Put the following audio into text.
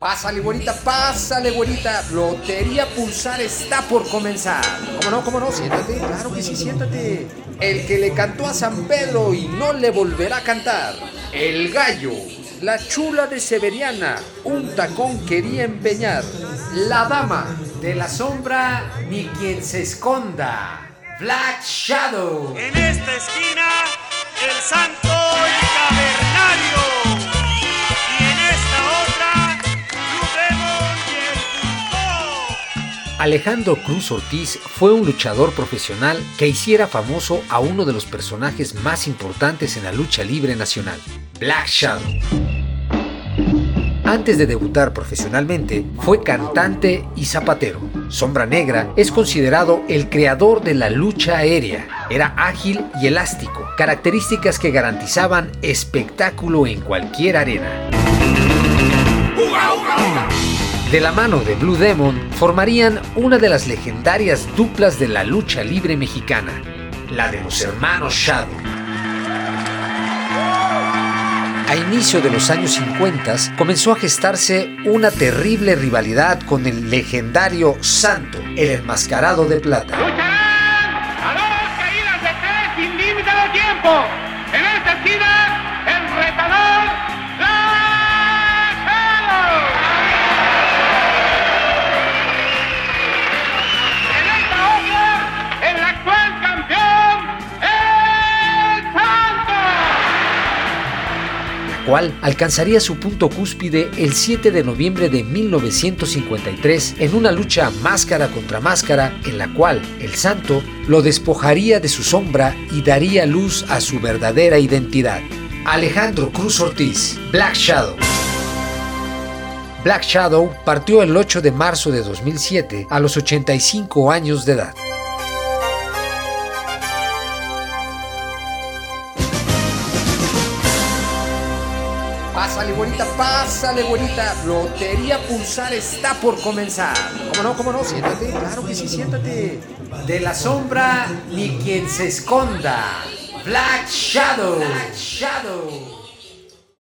Pásale, güerita, pásale, güerita. Lotería Pulsar está por comenzar. ¿Cómo no, cómo no? Siéntate, claro que sí, siéntate. El que le cantó a San Pedro y no le volverá a cantar. El gallo. La chula de Severiana. Un tacón quería empeñar. La dama. De la sombra, ni quien se esconda. Black Shadow. En esta esquina, el santo Alejandro Cruz Ortiz fue un luchador profesional que hiciera famoso a uno de los personajes más importantes en la lucha libre nacional, Black Shadow. Antes de debutar profesionalmente, fue cantante y zapatero. Sombra Negra es considerado el creador de la lucha aérea. Era ágil y elástico, características que garantizaban espectáculo en cualquier arena. De la mano de Blue Demon formarían una de las legendarias duplas de la lucha libre mexicana, la de los hermanos Shadow. A inicio de los años 50 comenzó a gestarse una terrible rivalidad con el legendario Santo, el enmascarado de plata. A dos caídas de tres sin límite de tiempo. Cual alcanzaría su punto cúspide el 7 de noviembre de 1953 en una lucha máscara contra máscara en la cual el santo lo despojaría de su sombra y daría luz a su verdadera identidad. Alejandro Cruz Ortiz, Black Shadow. Black Shadow partió el 8 de marzo de 2007 a los 85 años de edad. Pásale, güerita, pásale, güerita. Lotería Pulsar está por comenzar. ¿Cómo no, cómo no? Siéntate, claro que sí, siéntate. De la sombra, ni quien se esconda. Black Shadow. Black Shadow.